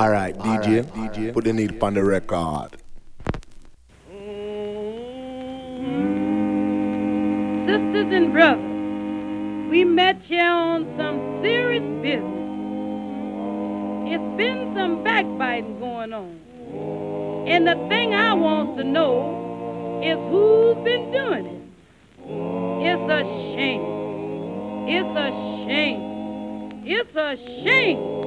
All right, DJ, DJ, put the needle on the record. Sisters and brothers, we met here on some serious business. It's been some backbiting going on. And the thing I want to know is who's been doing it. It's a shame. It's a shame. It's a shame.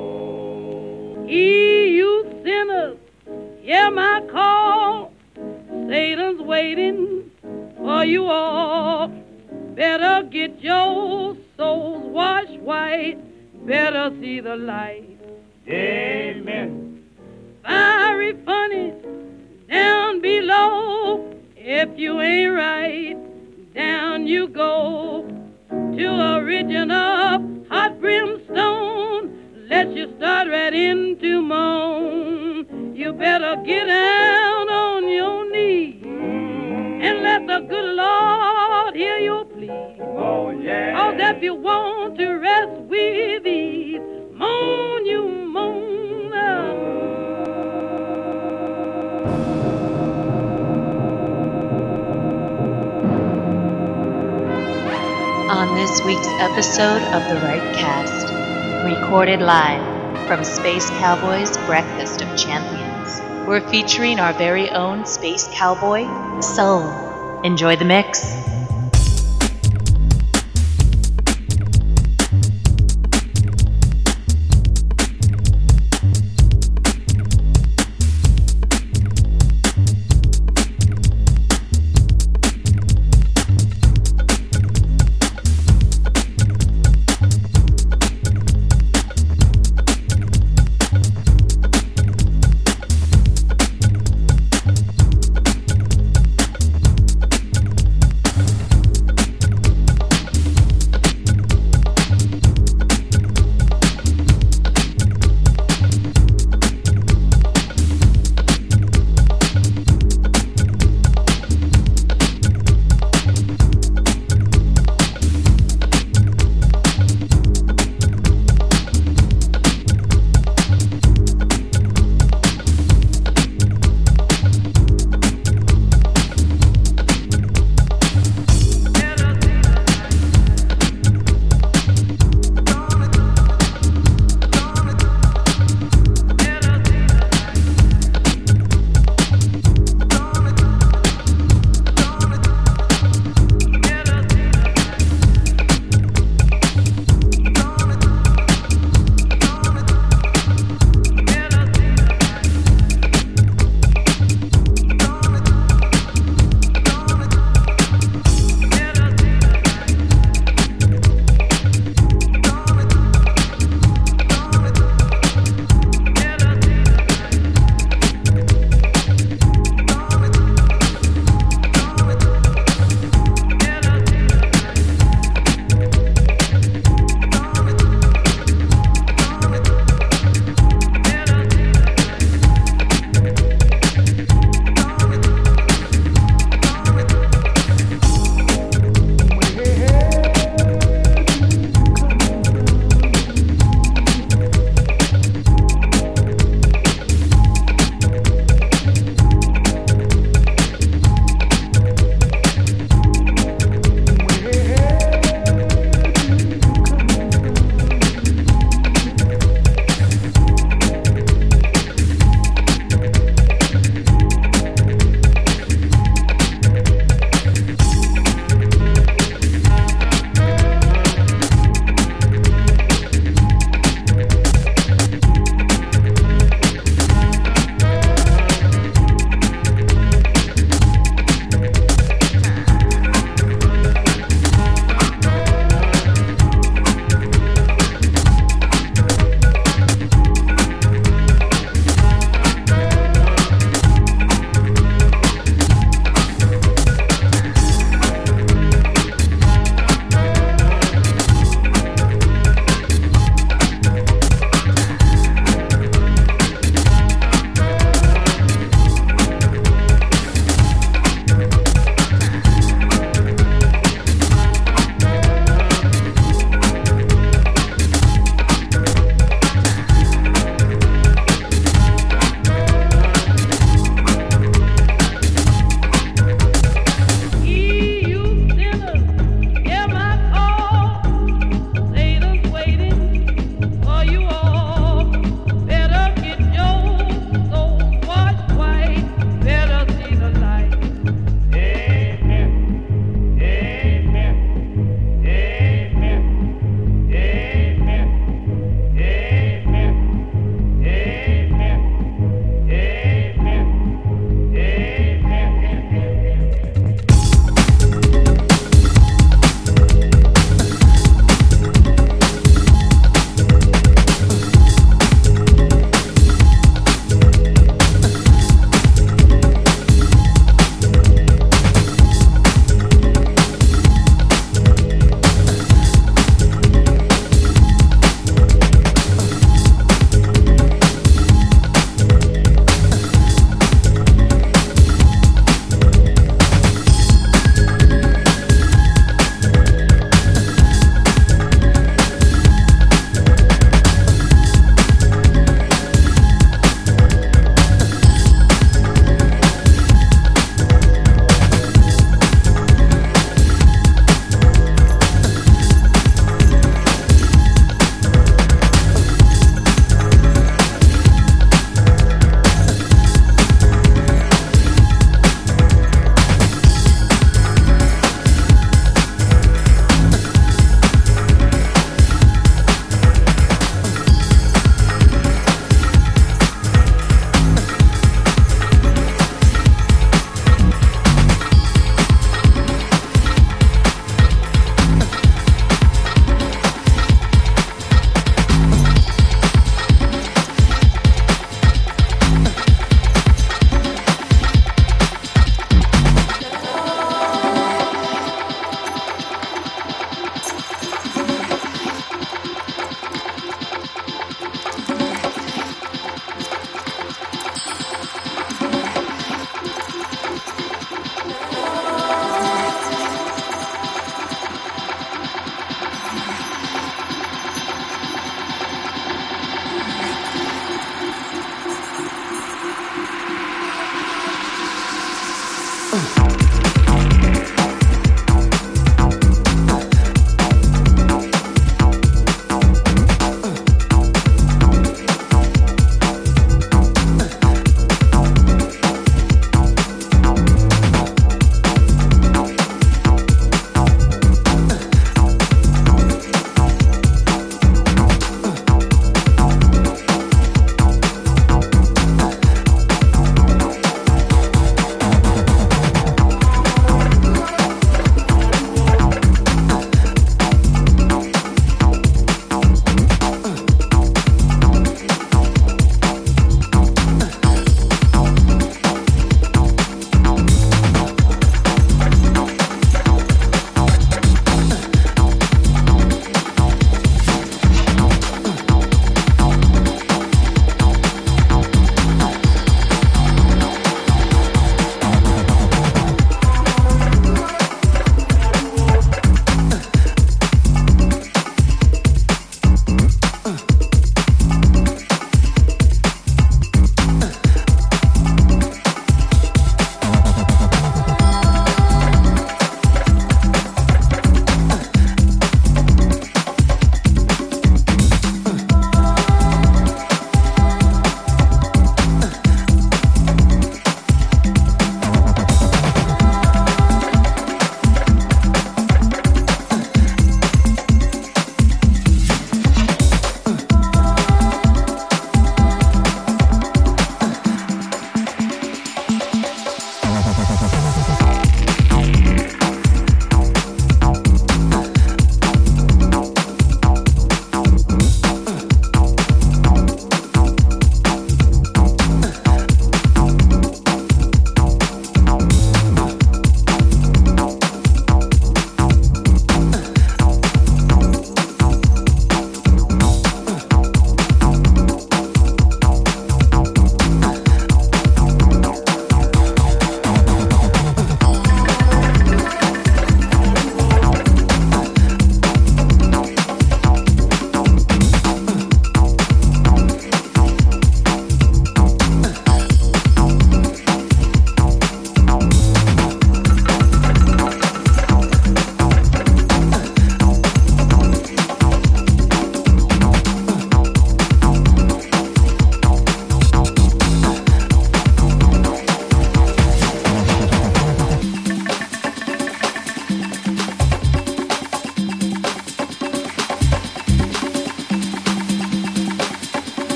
Ye, you sinners, hear my call. Satan's waiting for you all. Better get your souls washed white. Better see the light. Amen. Fiery funny down below. If you ain't right, down you go to a region of hot brimstone. Let you start right into moan. You better get down on your knees and let the good Lord hear your plea. Oh, yeah. Cause if you want to rest with ease, moan you moan. On this week's episode of The Right Cast, recorded live from Space Cowboys Breakfast of Champions, we're featuring our very own Space Cowboy, Soul. Enjoy the mix.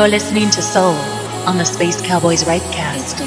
You're listening to Soul on the Space Cowboys Rightcast.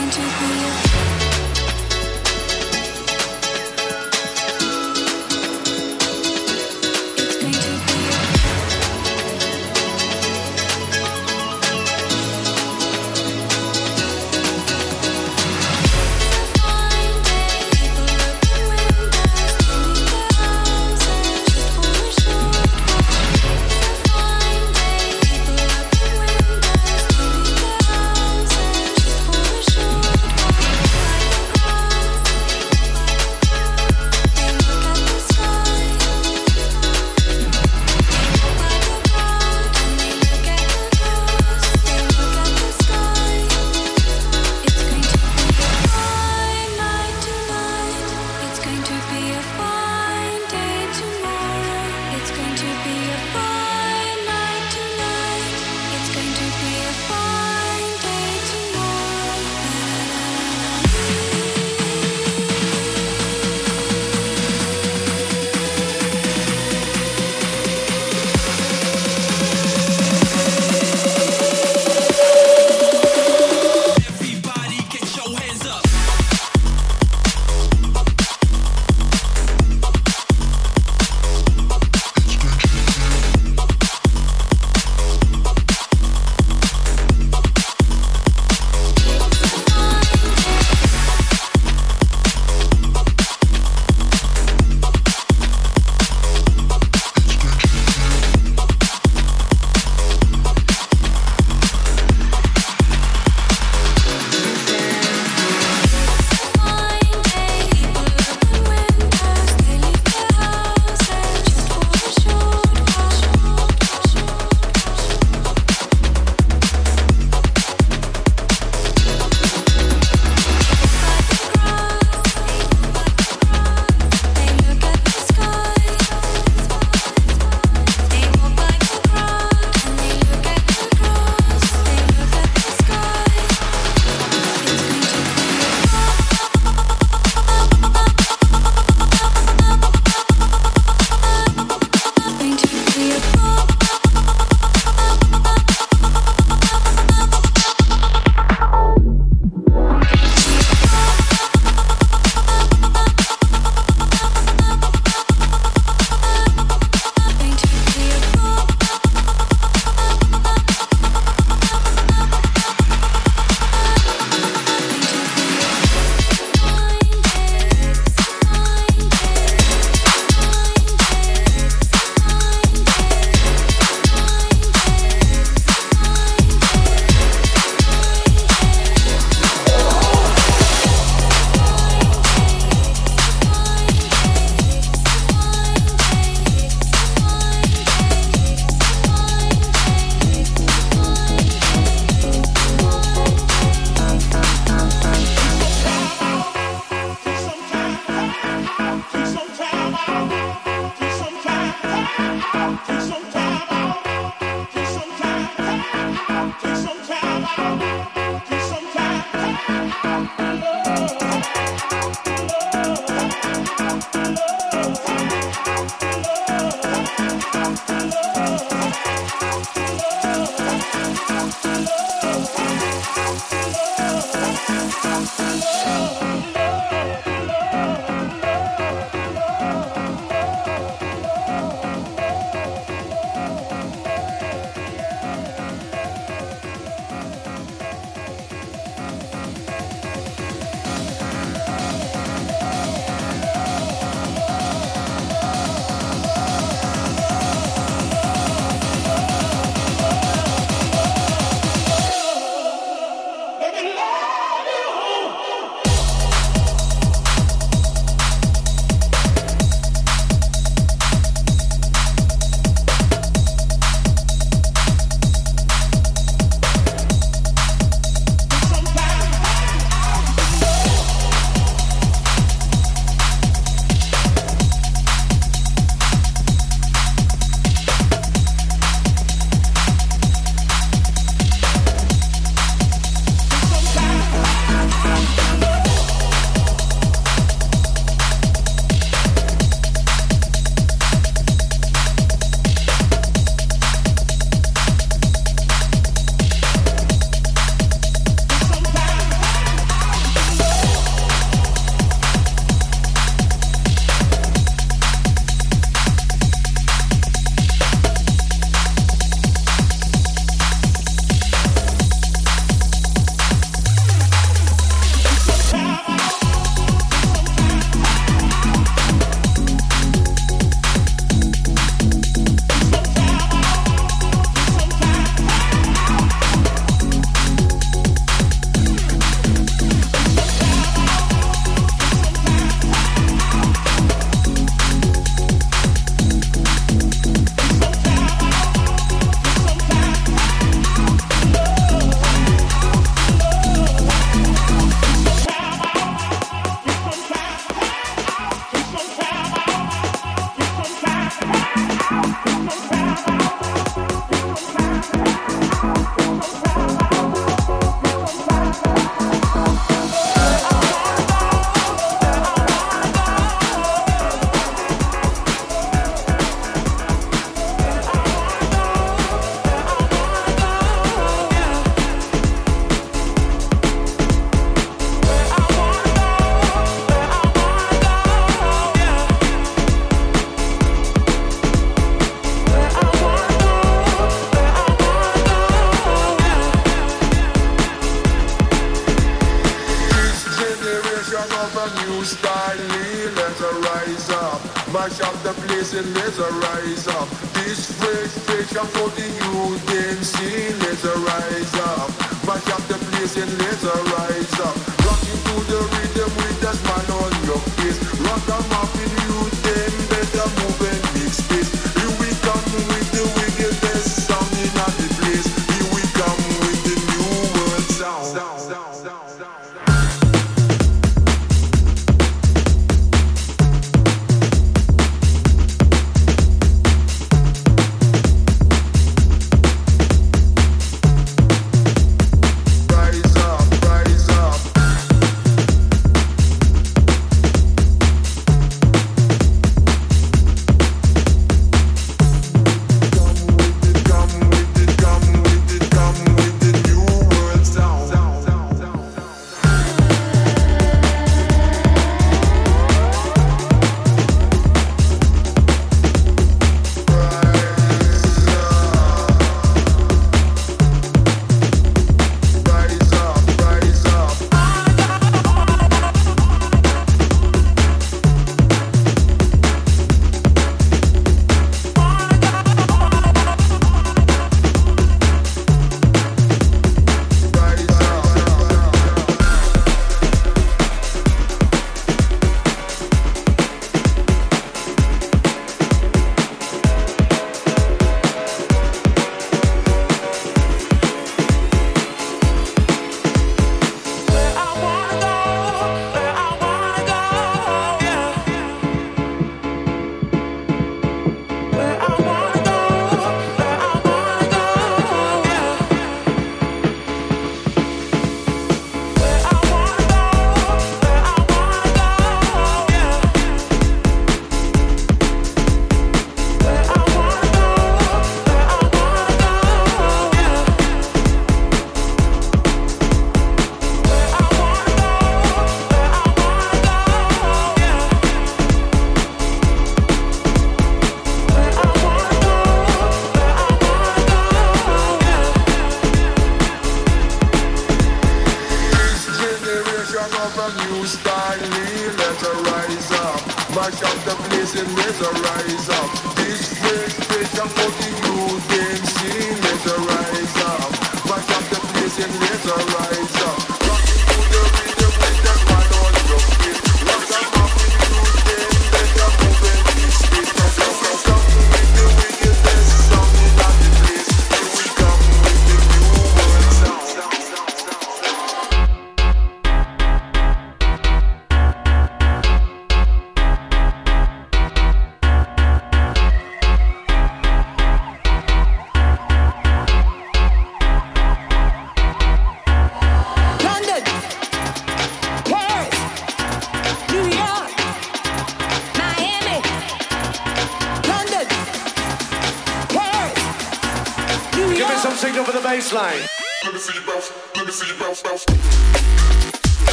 Line.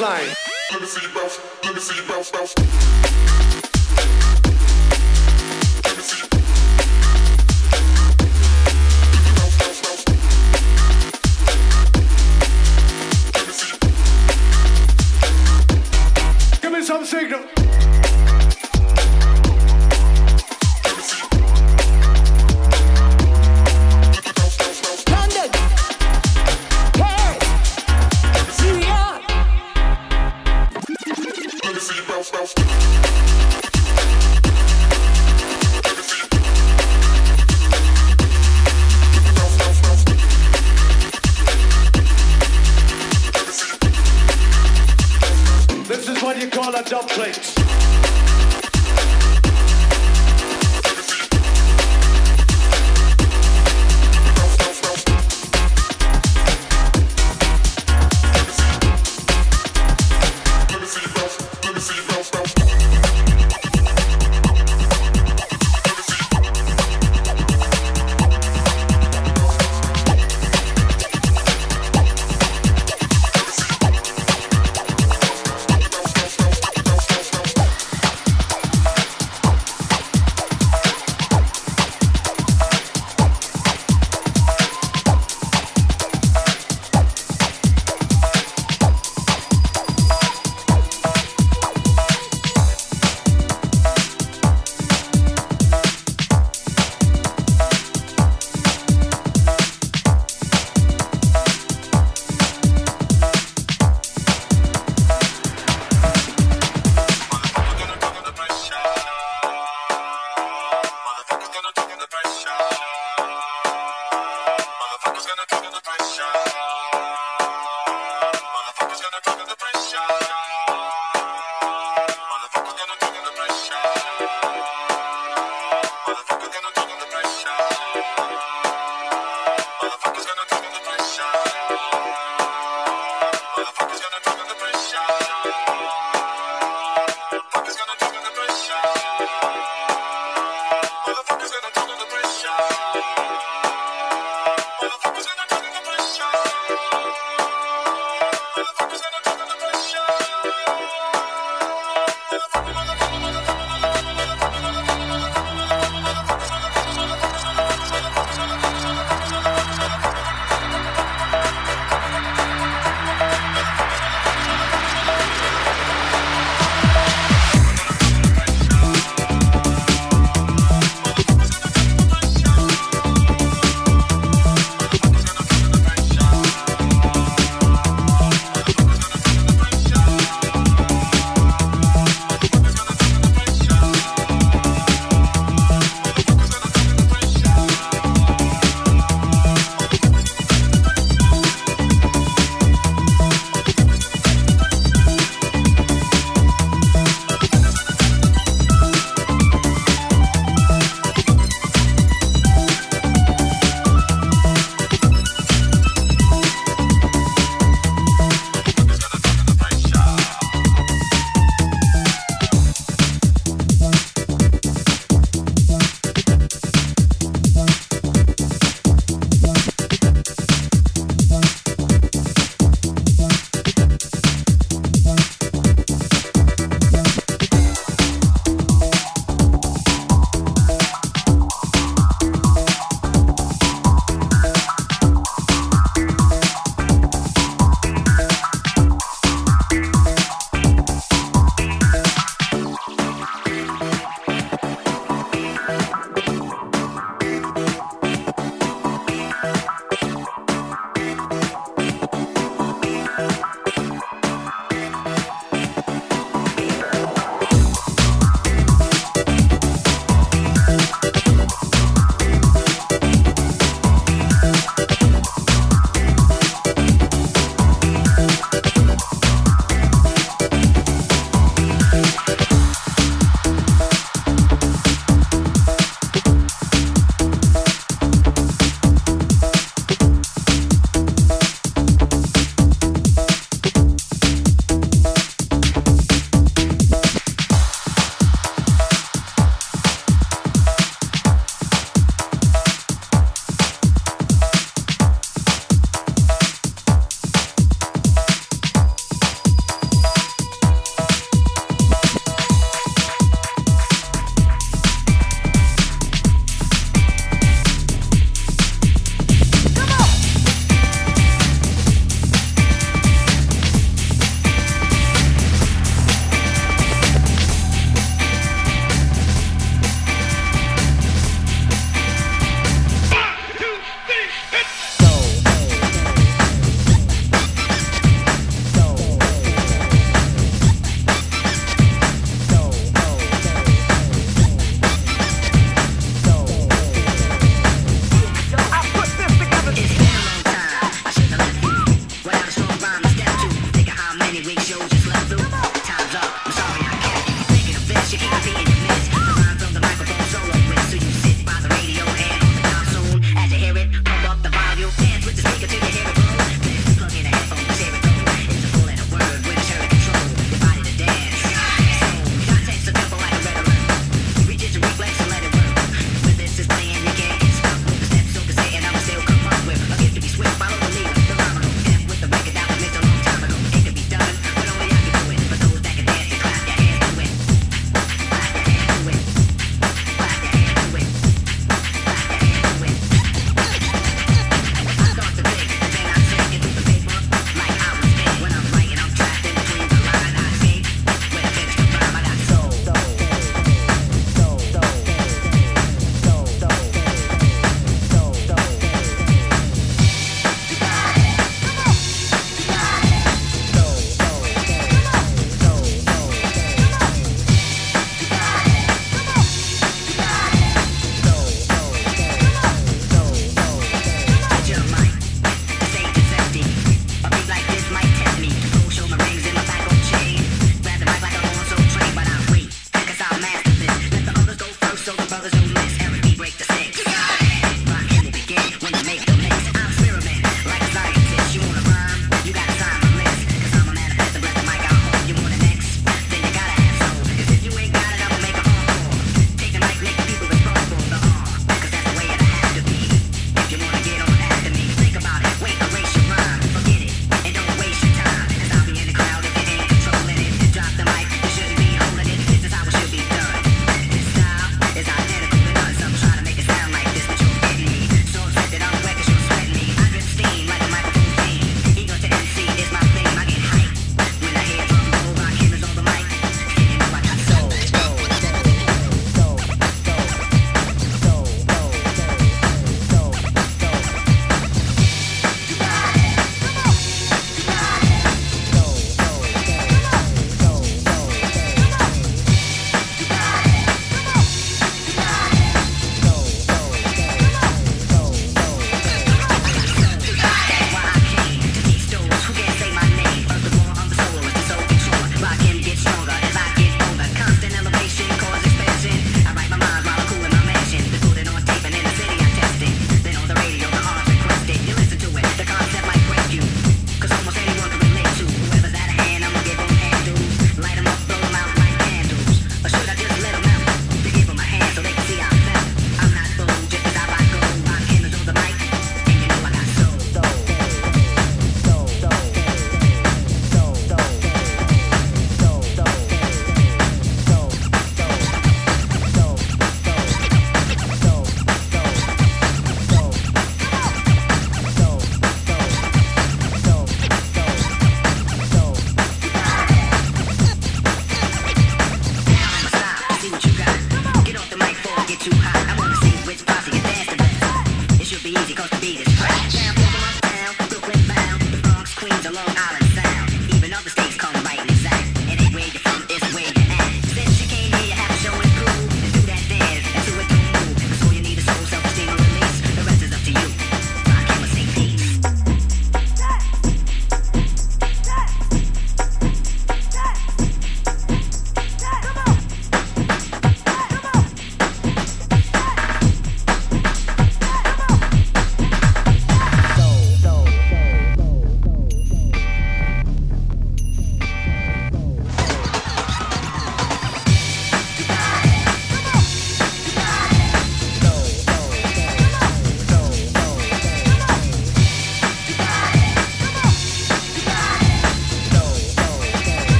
Signal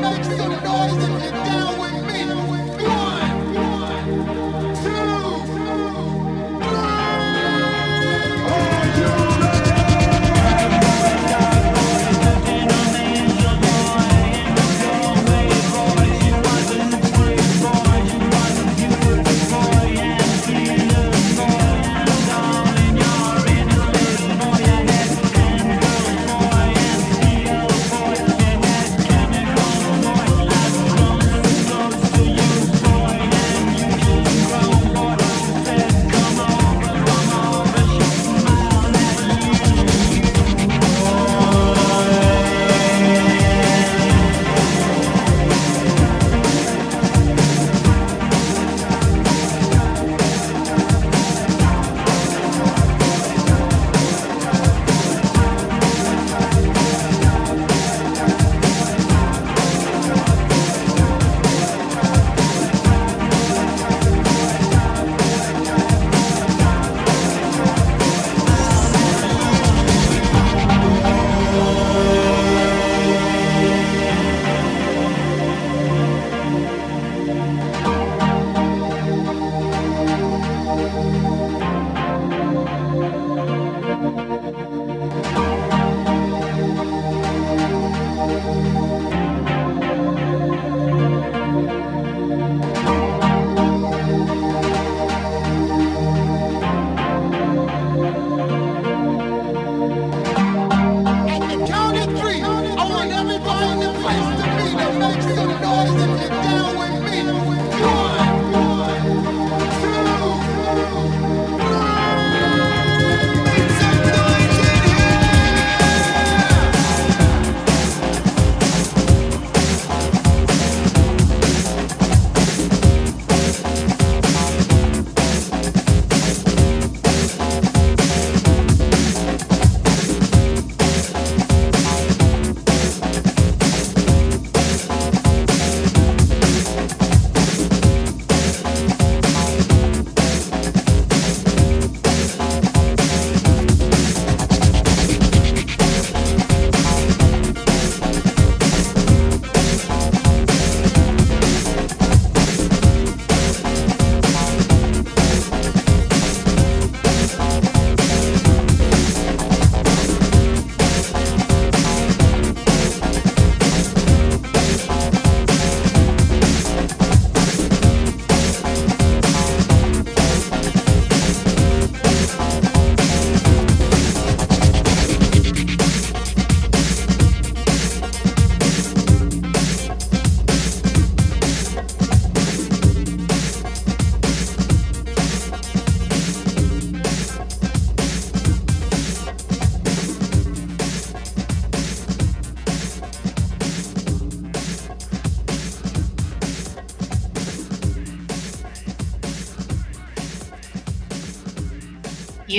Make some noise. Christ.